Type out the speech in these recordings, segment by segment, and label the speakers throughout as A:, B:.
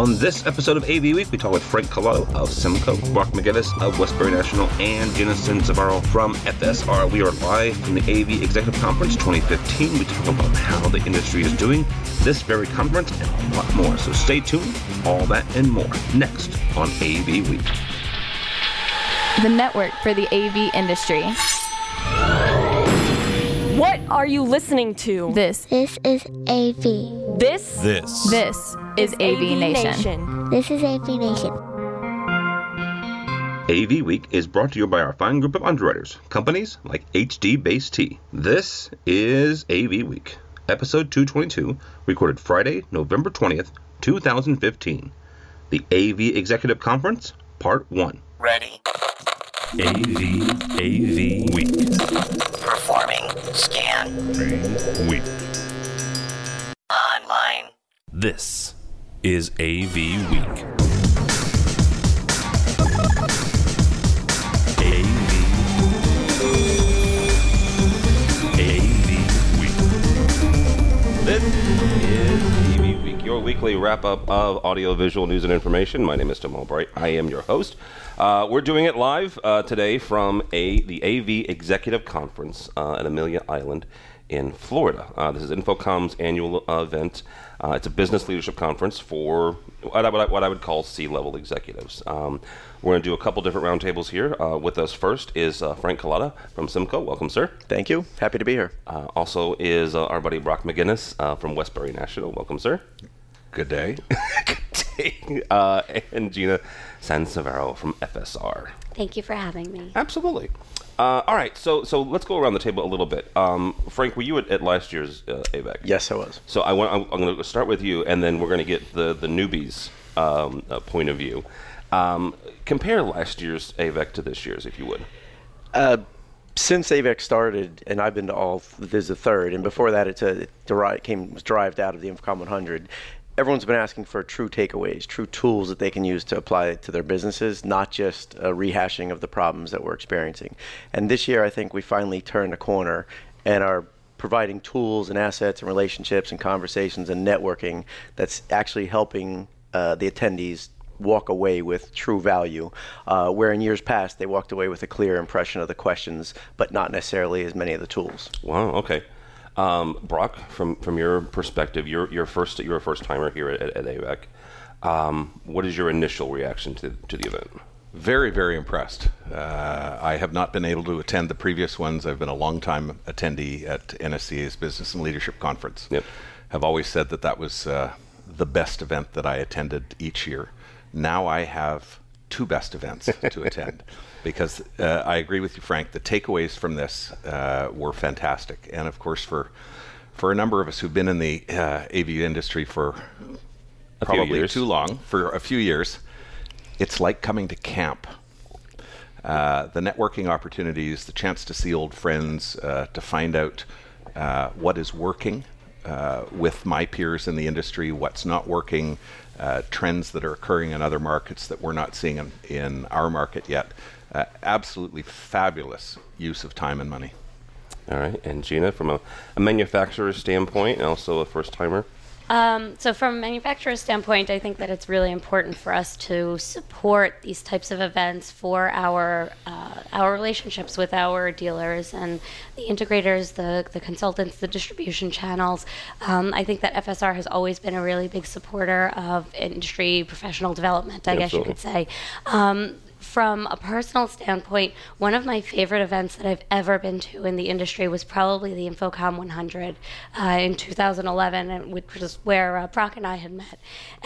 A: On this episode of AV Week, we talk with Frank Culotta of Symco, Brock McGinnis of Westbury National, and Gina Sansivero from FSR. We are live from the AV Executive Conference 2015. We talk about how the industry is doing, this very conference, and a lot more. So stay tuned. All that and more next on AV Week.
B: The network for the AV industry.
C: What are you listening to?
B: This,
D: This is AV.
C: This
E: This.
B: this is AV, Nation.
D: This is AV Nation.
A: AV Week is brought to you by our fine group of underwriters, companies like HDBaseT. This is AV Week, episode 222, recorded Friday, November 20th, 2015. The AV Executive Conference, Part 1.
F: Ready.
E: AV AV Week.
F: Performing. Scan.
E: Week.
F: Online.
E: This is AV Week. AV AV Week.
A: This is AV Week, your weekly wrap up of audiovisual news and information. My name is Tim Albright. I am your host. Uh, we're doing it live uh, today from a the AV Executive Conference uh, at Amelia Island in Florida. Uh, this is InfoComm's annual uh, event. Uh, it's a business leadership conference for what I, I, what I would call C-level executives. Um, we're going to do a couple different roundtables here. Uh, with us first is uh, Frank Culotta from Symco. Welcome, sir.
G: Thank you. Happy to be here.
A: Uh, also is uh, our buddy Brock McGinnis uh, from Westbury National. Welcome, sir.
E: Good day.
A: Good day. Uh, and Gina Sansivero from FSR.
H: Thank you for having me.
A: Absolutely. Uh, all right, so so let's go around the table a little bit. Um, Frank, were you at, at last year's uh, AVEC?
G: Yes, I was.
A: So I want, I'm, I'm going to start with you, and then we're going to get the the newbies' um, uh, point of view. Um, compare last year's AVEC to this year's, if you would.
G: Uh, since AVEC started, and I've been to all, this is the third, and before that, it's a, it deri- came was derived out of the InfoComm 100. Everyone's been asking for true takeaways, true tools that they can use to apply to their businesses, not just a rehashing of the problems that we're experiencing. And this year, I think we finally turned a corner and are providing tools and assets and relationships and conversations and networking that's actually helping uh, the attendees walk away with true value, uh, where in years past they walked away with a clear impression of the questions, but not necessarily as many of the tools.
A: Wow. Okay. Um, Brock, from from your perspective, you're you're first you're a first timer here at, at AVEC. Um, what is your initial reaction to to the event?
I: Very, very impressed. Uh, I have not been able to attend the previous ones. I've been a long time attendee at NSCA's Business and Leadership Conference.
A: Yep.
I: Have always said that that was uh, the best event that I attended each year. Now I have two best events to attend because uh, I agree with you, Frank. The takeaways from this uh, were fantastic, and of course for for a number of us who've been in the uh, AV industry for
A: A
I: probably too long, for a few years, it's like coming to camp. Uh, the networking opportunities, the chance to see old friends, uh, to find out uh, what is working uh, with my peers in the industry, what's not working, uh, trends that are occurring in other markets that we're not seeing in, in our market yet. Uh, absolutely fabulous use of time and money.
A: All right, and Gina, from a, a manufacturer's standpoint, and also a first timer.
H: Um, so, from a manufacturer's standpoint, I think that it's really important for us to support these types of events for our uh, our relationships with our dealers and the integrators, the the consultants, the distribution channels. Um, I think that FSR has always been a really big supporter of industry professional development. I guess you could say. Um, from a personal standpoint, one of my favorite events that I've ever been to in the industry was probably the InfoComm 100 uh, in 2011, which was where uh, Brock and I had met.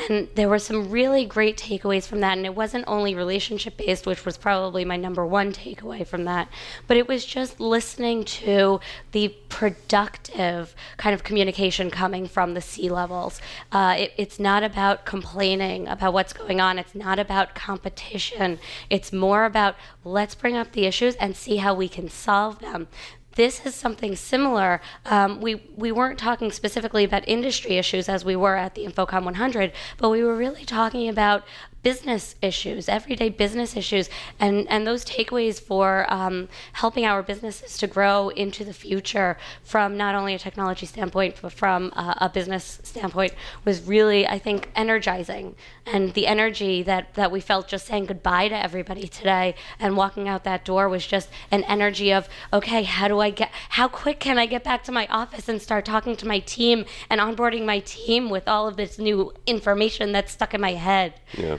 H: And there were some really great takeaways from that. And it wasn't only relationship based, which was probably my number one takeaway from that, but it was just listening to the productive kind of communication coming from the C levels. Uh, it, it's not about complaining about what's going on. It's not about competition. It's more about let's bring up the issues and see how we can solve them. This is something similar. Um, we we weren't talking specifically about industry issues as we were at the InfoComm 100, but we were really talking about business issues, everyday business issues, and, and those takeaways for um, helping our businesses to grow into the future from not only a technology standpoint, but from a, a business standpoint was really, I think, energizing. And the energy that, that we felt just saying goodbye to everybody today and walking out that door was just an energy of, okay, how do I get, how quick can I get back to my office and start talking to my team and onboarding my team with all of this new information that's stuck in my head?
A: Yeah.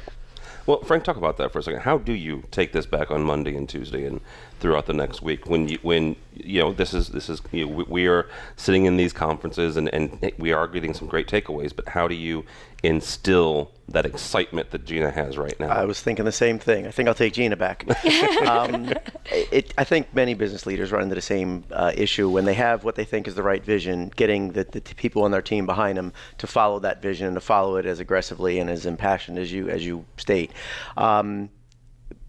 A: Well, Frank, talk about that for a second. How do you take this back on Monday and Tuesday and throughout the next week when you when you know this is this is you know, we, we are sitting in these conferences and and we are getting some great takeaways, but how do you instill that excitement that Gina has right now?
G: I was thinking the same thing. I think I'll take Gina back. um, it, I think many business leaders run into the same uh, issue when they have what they think is the right vision, getting the, the t- people on their team behind them to follow that vision and to follow it as aggressively and as impassioned as you as you state. Um,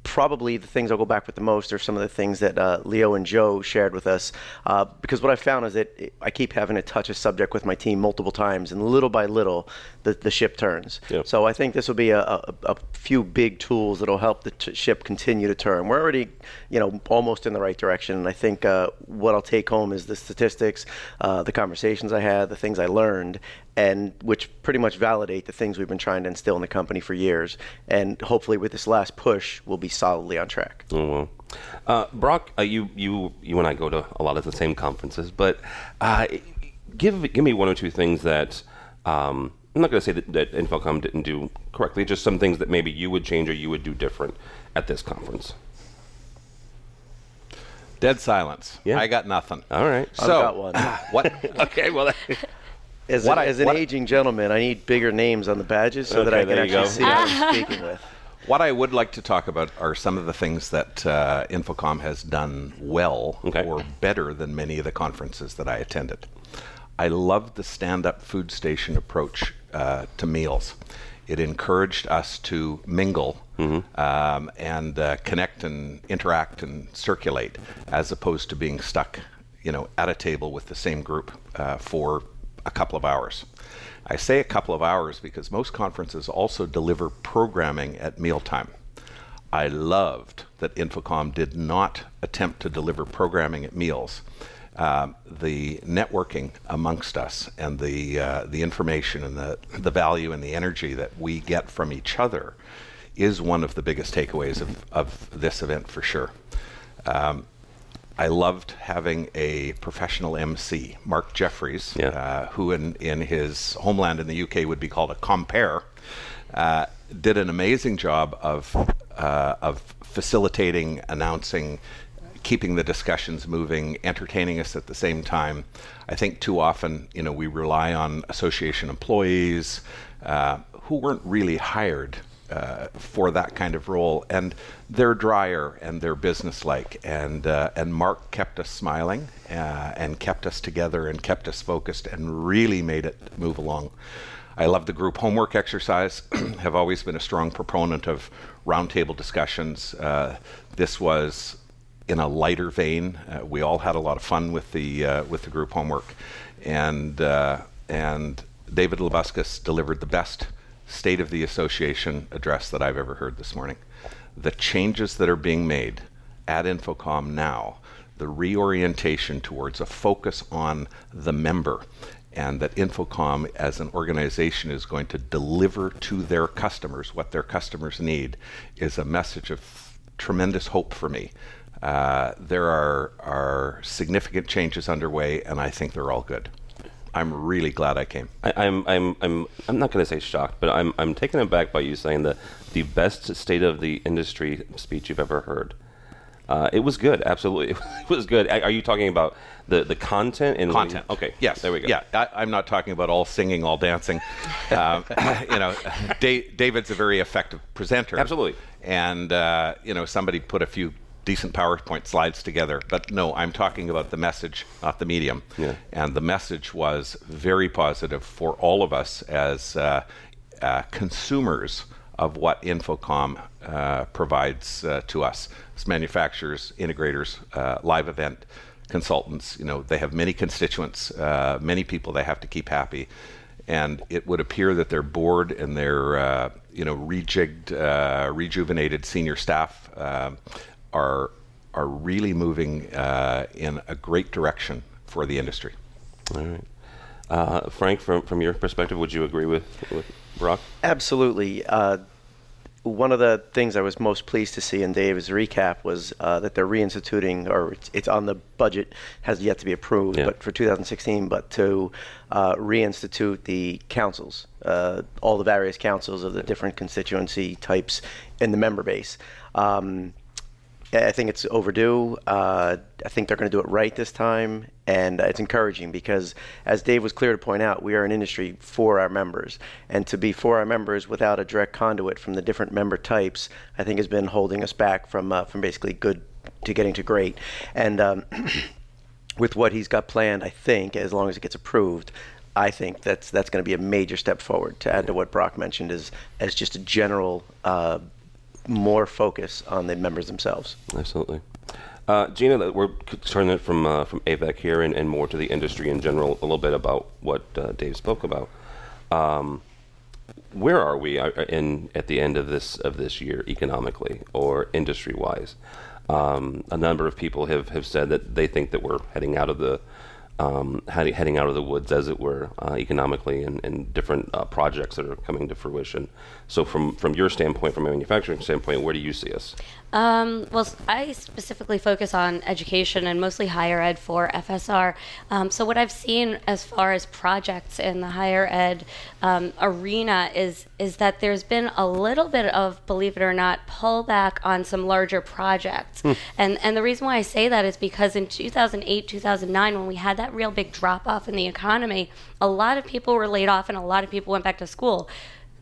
G: probably the things I'll go back with the most are some of the things that uh, Leo and Joe shared with us. Uh, because what I found is that I keep having to touch a subject with my team multiple times, and little by little, the, the ship turns.
A: Yep.
G: So I think this will be a, a, a few big tools that'll help the t- ship continue to turn. We're already, you know, almost in the right direction, and I think uh, what I'll take home is the statistics, uh, the conversations I had, the things I learned, and which pretty much validate the things we've been trying to instill in the company for years. And hopefully, with this last push, we'll be solidly on track.
A: Oh, well. Uh, Brock, uh, you you you and I go to a lot of the same conferences, but uh, give give me one or two things that um, I'm not going to say that, that InfoComm didn't do correctly. Just some things that maybe you would change or you would do different at this conference.
I: Dead silence.
A: Yeah.
I: I got nothing.
A: All right.
G: I've
I: So,
G: got one.
I: what?
A: okay. Well,
G: As,
I: What
G: an, as an
I: what-
G: aging gentleman, I need bigger names on the badges so that I can actually
A: go.
G: see who I'm speaking with.
I: What I would like to talk about are some of the things that uh, InfoComm has done well
A: Okay.
I: or better than many of the conferences that I attended. I loved the stand up food station approach uh, to meals. It encouraged us to mingle um, and uh, connect and interact and circulate as opposed to being stuck you know, at a table with the same group uh, for a couple of hours. I say a couple of hours because most conferences also deliver programming at mealtime. I loved that InfoComm did not attempt to deliver programming at meals. Um, the networking amongst us and the uh, the information and the the value and the energy that we get from each other is one of the biggest takeaways of, of this event for sure. Um, I loved having a professional MC, Mark Jeffries,
A: Yeah.
I: uh, who in, in his homeland in the UK would be called a compere, uh, did an amazing job of, uh, of facilitating, announcing, keeping the discussions moving, entertaining us at the same time. I think too often, you know, we rely on association employees uh, who weren't really hired uh, for that kind of role, and they're drier and they're businesslike. And uh, and Mark kept us smiling uh, and kept us together and kept us focused and really made it move along. I love the group homework exercise. have always been a strong proponent of roundtable discussions. Uh, this was in a lighter vein. Uh, we all had a lot of fun with the uh, with the group homework, and and David Labuskes delivered the best State of the Association address that I've ever heard this morning. The changes that are being made at InfoComm now, the reorientation towards a focus on the member, and that InfoComm as an organization is going to deliver to their customers what their customers need, is a message of tremendous hope for me. Uh, there are, are significant changes underway, and I think they're all good. I'm really glad I came.
A: I, I'm I'm I'm I'm not going to say shocked, but I'm I'm taken aback by you saying the the best state of the industry speech you've ever heard. Uh, it was good, absolutely. It was good. Are you talking about the the content and
I: content.
A: Okay,
I: Yes.
A: there we go.
I: Yeah, I, I'm not talking about all singing, all dancing. um, you know, da- David's a very effective presenter.
A: Absolutely.
I: And uh, you know, somebody put a few decent PowerPoint slides together. But no, I'm talking about the message, not the medium.
A: Yeah.
I: And the message was very positive for all of us as uh, uh, consumers of what InfoComm uh, provides uh, to us as manufacturers, integrators, uh, live event consultants. You know, they have many constituents, uh, many people they have to keep happy. and it would appear that their board and their uh, you know rejigged, uh, rejuvenated senior staff uh, are are really moving uh, in a great direction for the industry.
A: All right. Uh, Frank, from, from your perspective, would you agree with, with Brock?
G: Absolutely. Uh, one of the things I was most pleased to see in Dave's recap was uh, that they're reinstituting, or it's, it's on the budget, has yet to be approved,
A: Yeah.
G: but for 2016, but to uh, reinstitute the councils, uh, all the various councils of the different constituency types in the member base. Um, I think it's overdue. Uh, I think they're going to do it right this time, and it's encouraging because, as Dave was clear to point out, we are an industry for our members, and to be for our members without a direct conduit from the different member types, I think has been holding us back from uh, from basically good to getting to great. And um, with what he's got planned, I think, as long as it gets approved, I think that's that's going to be a major step forward. To add to what Brock mentioned, is as just a general uh, more focus on the members themselves.
A: Absolutely. Uh, Gina, we're turning it from uh, from AVEC here and, and more to the industry in general. A little bit about what uh, Dave spoke about. Um, where are we uh, in at the end of this of this year economically or industry wise? Um, a number of people have, have said that they think that we're heading out of the um, heading, heading out of the woods, as it were, uh, economically, and, and different uh, projects that are coming to fruition. So, from from your standpoint, from a manufacturing standpoint, where do you see us?
H: Um, well, I specifically focus on education and mostly higher ed for FSR. Um, so, what I've seen as far as projects in the higher ed um, arena is is that there's been a little bit of, believe it or not, pullback on some larger projects. And and the reason why I say that is because in 2008, 2009, when we had that real big drop off in the economy, a lot of people were laid off and a lot of people went back to school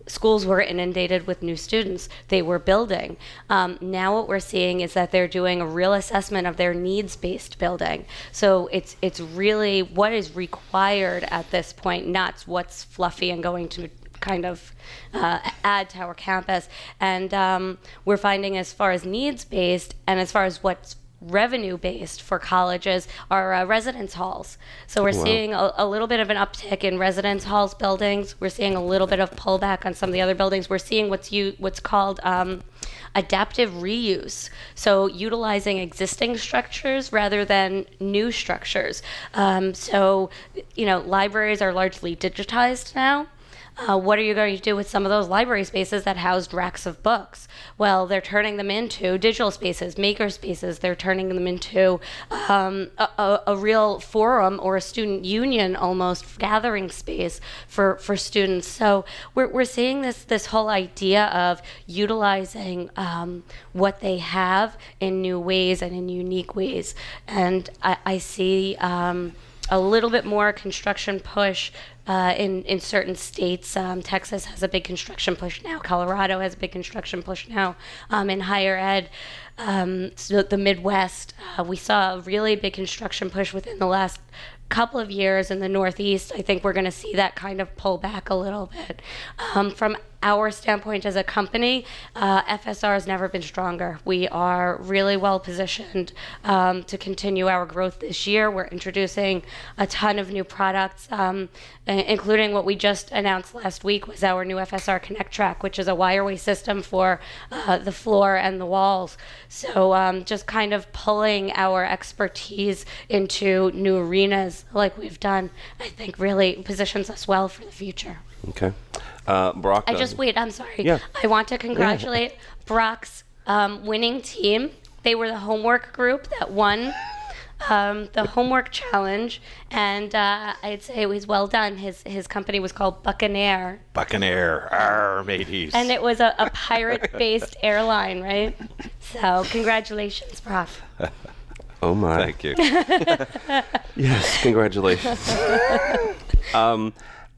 H: schools were inundated with new students they were building. Um, now what we're seeing is that they're doing a real assessment of their needs-based building. So it's it's really what is required at this point, not what's fluffy and going to kind of uh, add to our campus. And um, we're finding as far as needs-based and as far as what's revenue based for colleges are uh, residence halls. So we're seeing a, a little bit of an uptick in residence halls buildings. We're seeing a little bit of pullback on some of the other buildings. We're seeing what's you what's called um, adaptive reuse. So utilizing existing structures rather than new structures. Um, so you know libraries are largely digitized now. Uh, what are you going to do with some of those library spaces that housed racks of books? Well, they're turning them into digital spaces, maker spaces. They're turning them into um, a, a, a real forum or a student union almost gathering space for, for students. So we're, we're seeing this this whole idea of utilizing um, what they have in new ways and in unique ways. And I, I see. Um, a little bit more construction push uh, in in certain states. Um, Texas has a big construction push now. Colorado has a big construction push now. Um, in higher ed, um, so the Midwest, uh, we saw a really big construction push within the last couple of years in the Northeast. I think we're going to see that kind of pull back a little bit. Um, from our standpoint as a company, uh, FSR has never been stronger. We are really well positioned um, to continue our growth this year. We're introducing a ton of new products, um, including what we just announced last week was our new FSR Connect Track, which is a wireway system for uh, the floor and the walls. So um, just kind of pulling our expertise into new arenas like we've done, I think really positions us well for the future.
A: Okay. Uh, Brock.
H: I just wait. I'm sorry.
A: Yeah.
H: I want to congratulate Brock's um, winning team. They were the homework group that won um, the homework challenge, and uh, I'd say it was well done. His his company was called Buccaneer,
I: Buccaneer, our mateys.
H: and it was a, a pirate-based airline, right? So congratulations, Brock.
A: Oh my.
I: Thank you.
A: Yes, congratulations. um,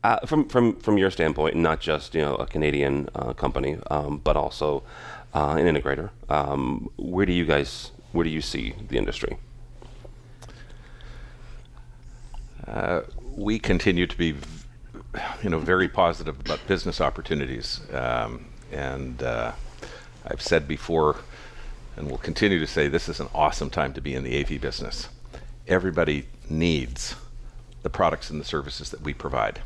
A: uh, from from from your standpoint, not just you know a Canadian uh, company, um, but also uh, an integrator. Um, where do you guys where do you see the industry?
I: Uh, we continue to be, you know, very positive about business opportunities, um, and uh, I've said before, and will continue to say, this is an awesome time to be in the AV business. Everybody needs the products and the services that we provide.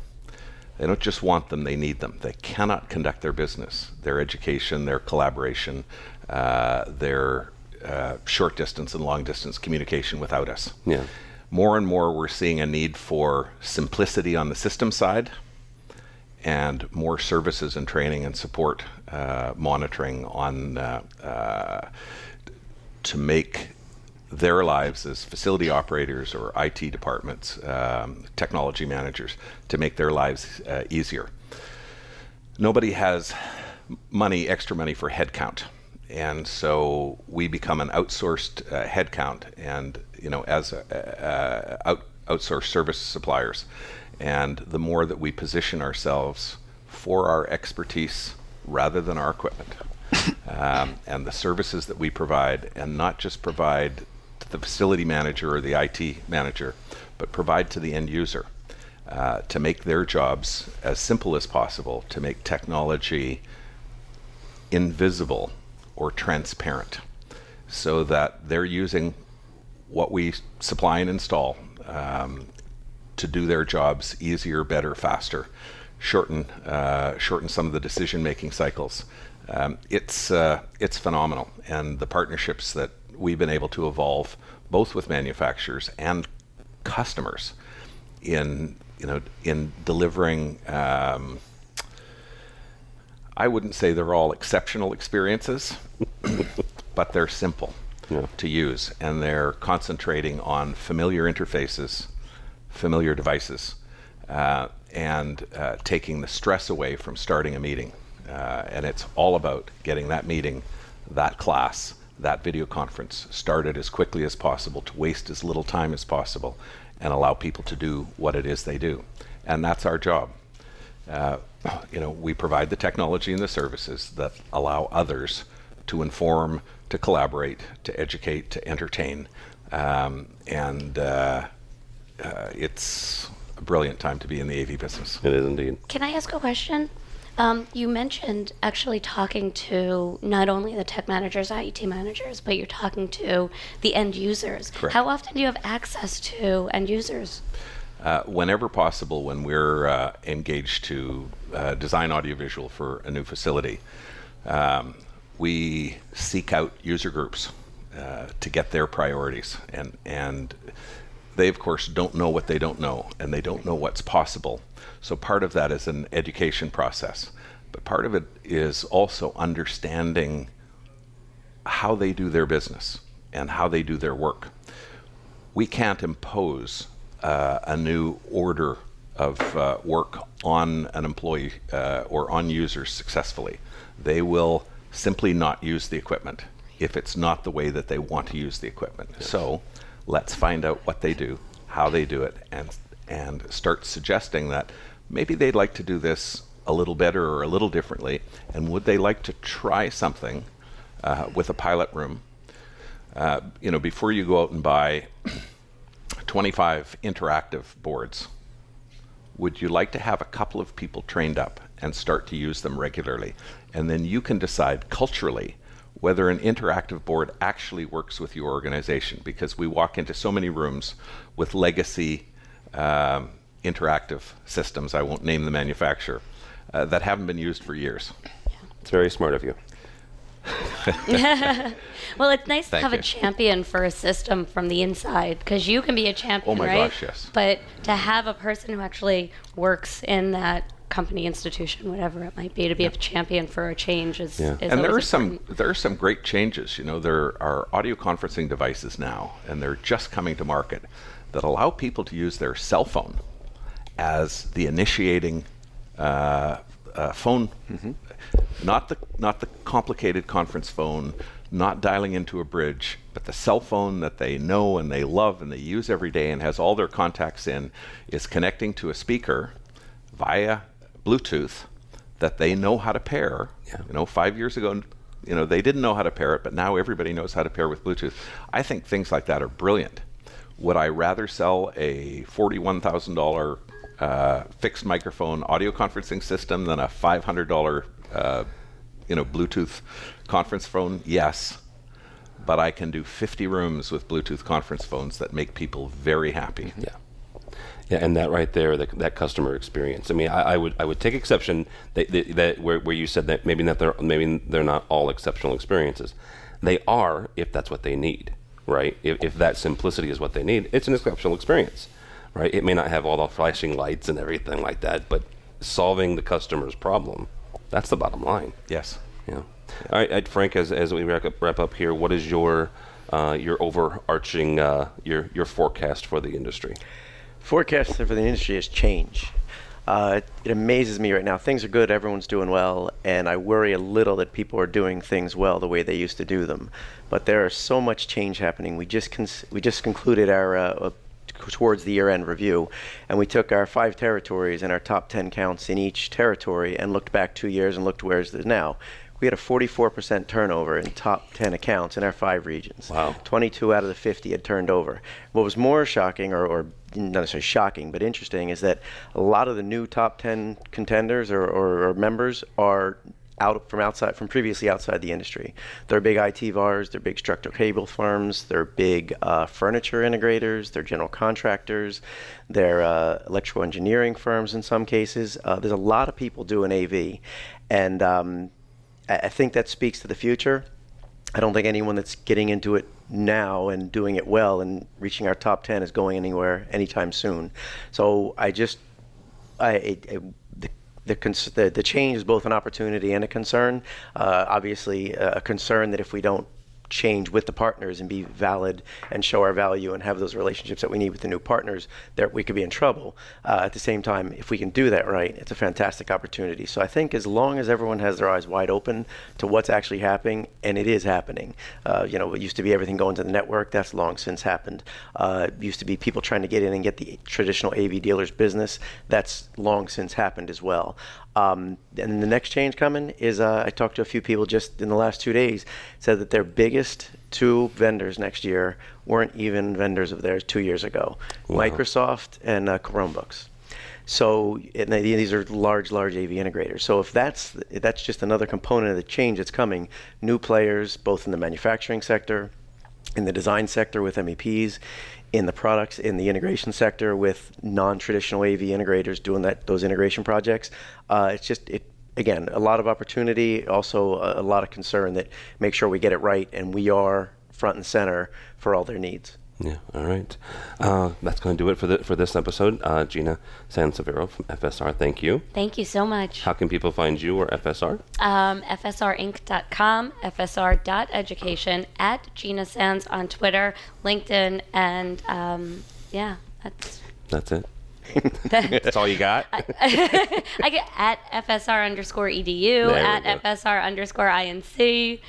I: They don't just want them, they need them. They cannot conduct their business, their education, their collaboration, uh, their uh, short distance and long distance communication without us.
A: Yeah.
I: More and more, we're seeing a need for simplicity on the system side and more services and training and support uh, monitoring on uh, uh, to make their lives as facility operators or IT departments, um, technology managers, to make their lives uh, easier. Nobody has money, extra money for headcount. And so we become an outsourced uh, headcount, and you know, as a, uh, out, outsourced service suppliers. And the more that we position ourselves for our expertise rather than our equipment, um, and the services that we provide, and not just provide the facility manager or the IT manager, but provide to the end user uh, to make their jobs as simple as possible, to make technology invisible or transparent, so that they're using what we supply and install um, to do their jobs easier, better, faster, shorten uh, shorten some of the decision making cycles. Um, it's uh, it's phenomenal, and the partnerships that we've been able to evolve, both with manufacturers and customers, in you know in delivering. Um, I wouldn't say they're all exceptional experiences, but they're simple
A: Yeah.
I: to use, and they're concentrating on familiar interfaces, familiar devices, uh, and uh, taking the stress away from starting a meeting. Uh, and it's all about getting that meeting, that class, that video conference started as quickly as possible to waste as little time as possible and allow people to do what it is they do. And that's our job. Uh, you know, we provide the technology and the services that allow others to inform, to collaborate, to educate, to entertain. Um, and uh, uh, it's a brilliant time to be in the AV business.
A: It is indeed.
H: Can I ask a question? Um, you mentioned actually talking to not only the tech managers, IT managers, but you're talking to the end users.
I: Correct.
H: How often do you have access to end users?
I: Uh, whenever possible, when we're uh, engaged to uh, design audiovisual for a new facility, um, we seek out user groups uh, to get their priorities, and and they of course don't know what they don't know, and they don't know what's possible. So part of that is an education process, but part of it is also understanding how they do their business and how they do their work we can't impose uh, a new order of uh, work on an employee uh, or on users successfully. They will simply not use the equipment if it's not the way that they want to use the equipment. So let's find out what they do, how they do it, and and start suggesting that maybe they'd like to do this a little better or a little differently, and would they like to try something uh, with a pilot room uh, you know, before you go out and buy 25 interactive boards, would you like to have a couple of people trained up and start to use them regularly? And then you can decide culturally whether an interactive board actually works with your organization because we walk into so many rooms with legacy um, interactive systems, I won't name the manufacturer, uh, that haven't been used for years.
A: It's very smart of you.
H: Well, it's nice
I: Thank
H: to have
I: you.
H: a champion for a system from the inside because you can be a champion,
I: Oh my
H: right?
I: gosh, yes.
H: But to have a person who actually works in that company, institution, whatever it might be, to be a champion for a change is,
A: Yeah.
H: is
I: and there are
H: always
I: some there are some great changes. You know, there are audio conferencing devices now, and they're just coming to market that allow people to use their cell phone as the initiating uh, uh, phone, not the not the complicated conference phone, not dialing into a bridge, but the cell phone that they know and they love and they use every day and has all their contacts in, is connecting to a speaker via Bluetooth that they know how to pair. You know, five years ago, you know, they didn't know how to pair it, but now everybody knows how to pair with Bluetooth. I think things like that are brilliant. Would I rather sell a forty-one thousand dollar uh, fixed microphone audio conferencing system than a five hundred dollar, uh, you know, Bluetooth conference phone? Yes, but I can do fifty rooms with Bluetooth conference phones that make people very happy.
A: Yeah. Yeah, and that right there, the, that customer experience. I mean, I, I would I would take exception that, that, that where, where you said that maybe not they're maybe they're not all exceptional experiences. They are if that's what they need, right? If, if that simplicity is what they need, it's an exceptional experience, right? It may not have all the flashing lights and everything like that, but solving the customer's problem, that's the bottom line.
I: Yes.
A: Yeah. All right, Frank. As, as we wrap up, wrap up here, what is your uh, your overarching uh, your your forecast for the industry?
G: Forecast for the industry is change. Uh, it, amazes me right now. Things are good, everyone's doing well, and I worry a little that people are doing things well the way they used to do them. But there is so much change happening. We just cons- we just concluded our uh, uh, towards the year-end review, and we took our five territories and our top 10 counts in each territory and looked back two years and looked where it now. We had a 44% turnover in top 10 accounts in our five regions.
A: Wow.
G: 22 out of the 50 had turned over. What was more shocking, or, or not necessarily shocking, but interesting, is that a lot of the new top 10 contenders or, or, or members are out from outside from previously outside the industry. They're big IT VARs, they're big structural cable firms, they're big uh, furniture integrators, they're general contractors, they're uh, electrical engineering firms in some cases. Uh, there's a lot of people doing AV, and um, I think that speaks to the future. I don't think anyone that's getting into it now and doing it well and reaching our top 10 is going anywhere anytime soon. So I just, I, I, the, the, cons- the, the change is both an opportunity and a concern. Uh, obviously, a concern that if we don't change with the partners and be valid and show our value and have those relationships that we need with the new partners, that we could be in trouble. Uh, at the same time, if we can do that right, it's a fantastic opportunity. So I think as long as everyone has their eyes wide open to what's actually happening, and it is happening, uh, you know, it used to be everything going to the network. That's long since happened. Uh, it used to be people trying to get in and get the traditional AV dealers business. That's long since happened as well. Um, and the next change coming is uh, I talked to a few people just in the last two days, said that their biggest two vendors next year weren't even vendors of theirs two years ago Microsoft and uh, Chromebooks. So and they, these are large, large AV integrators. So if that's if that's just another component of the change that's coming, new players both in the manufacturing sector, in the design sector with MEPs, in the products in the integration sector with non-traditional AV integrators doing that those integration projects. Uh, it's just it again a lot of opportunity, also a, a lot of concern that make sure we get it right and we are front and center for all their needs.
A: Yeah. All right. Uh, that's going to do it for the, for this episode. Uh, Gina Sansivero from FSR. Thank you.
H: Thank you so much.
A: How can people find you or FSR?
H: Um, FSRinc.com, FSR.education, at Gina Sands on Twitter, LinkedIn, and um, yeah, that's.
A: That's it. That's all you got.
H: I get at FSR underscore EDU, at
A: go.
H: FSR underscore INC.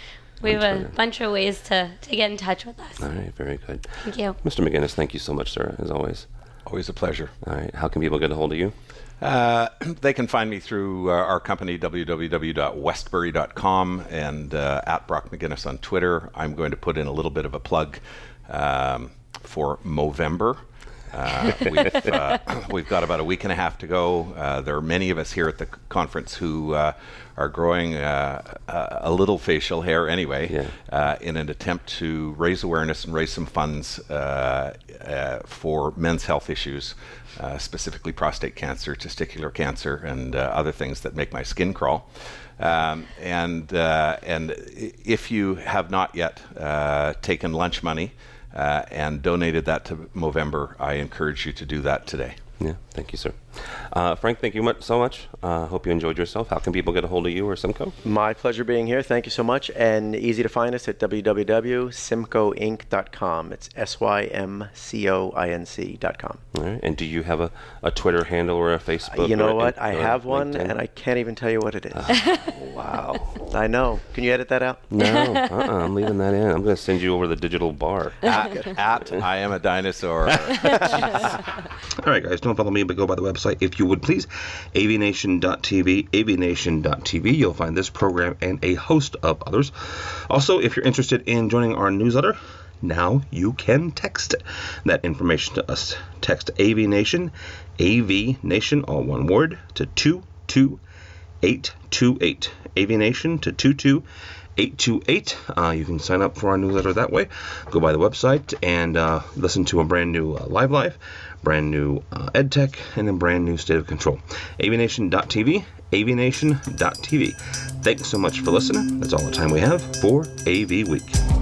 H: We have a bunch of ways to, to get in touch with us.
A: All right. Very good.
H: Thank you.
A: Mr. McGinnis, thank you so much, sir, as always.
I: Always a pleasure.
A: All right. How can people get a hold of you?
I: Uh, they can find me through uh, our company, www.westbury.com, and uh, at Brock McGinnis on Twitter. I'm going to put in a little bit of a plug um, for Movember. Uh, we've, uh, we've got about a week and a half to go. Uh, there are many of us here at the conference who uh, are growing uh, a a little facial hair anyway
A: Yeah.
I: uh, in an attempt to raise awareness and raise some funds uh, uh, for men's health issues, uh, specifically prostate cancer, testicular cancer, and uh, other things that make my skin crawl. Um, and uh, and if you have not yet uh, taken lunch money uh, and donated that to Movember, I encourage you to do that today.
A: Yeah. Thank you, sir. Uh, Frank, thank you much, so much. Uh, hope you enjoyed yourself. How can people get a hold of you or Symco?
G: My pleasure being here. Thank you so much. And easy to find us at www.symcoinc.com. It's S Y M C O I N C.com.
A: All right. And do you have a, a Twitter handle or a Facebook?
G: You know
A: or
G: what?
A: in-
G: I
A: or
G: have one,
A: LinkedIn?
G: and I can't even tell you what it is.
A: Wow.
G: I know. Can you edit that out?
A: No, uh-uh, I'm leaving that in. I'm going to send you over the digital bar.
I: at, at I am a dinosaur.
A: All right, guys, don't follow me, me, but go by the website if you would please. avnation.tv avnation.tv You'll find this program and a host of others. Also, if you're interested in joining our newsletter, now you can text that information to us. Text AV Nation, AV Nation, all one word, to 222. 2- 828. AVNation to
J: 22828. Uh, you can sign up for our newsletter that way. Go by the website and uh, listen to a brand new uh, Live life, brand new uh, EdTech, and a brand new State of Control. AVNation.tv, avnation.tv. Thanks so much for listening. That's all the time we have for AV Week.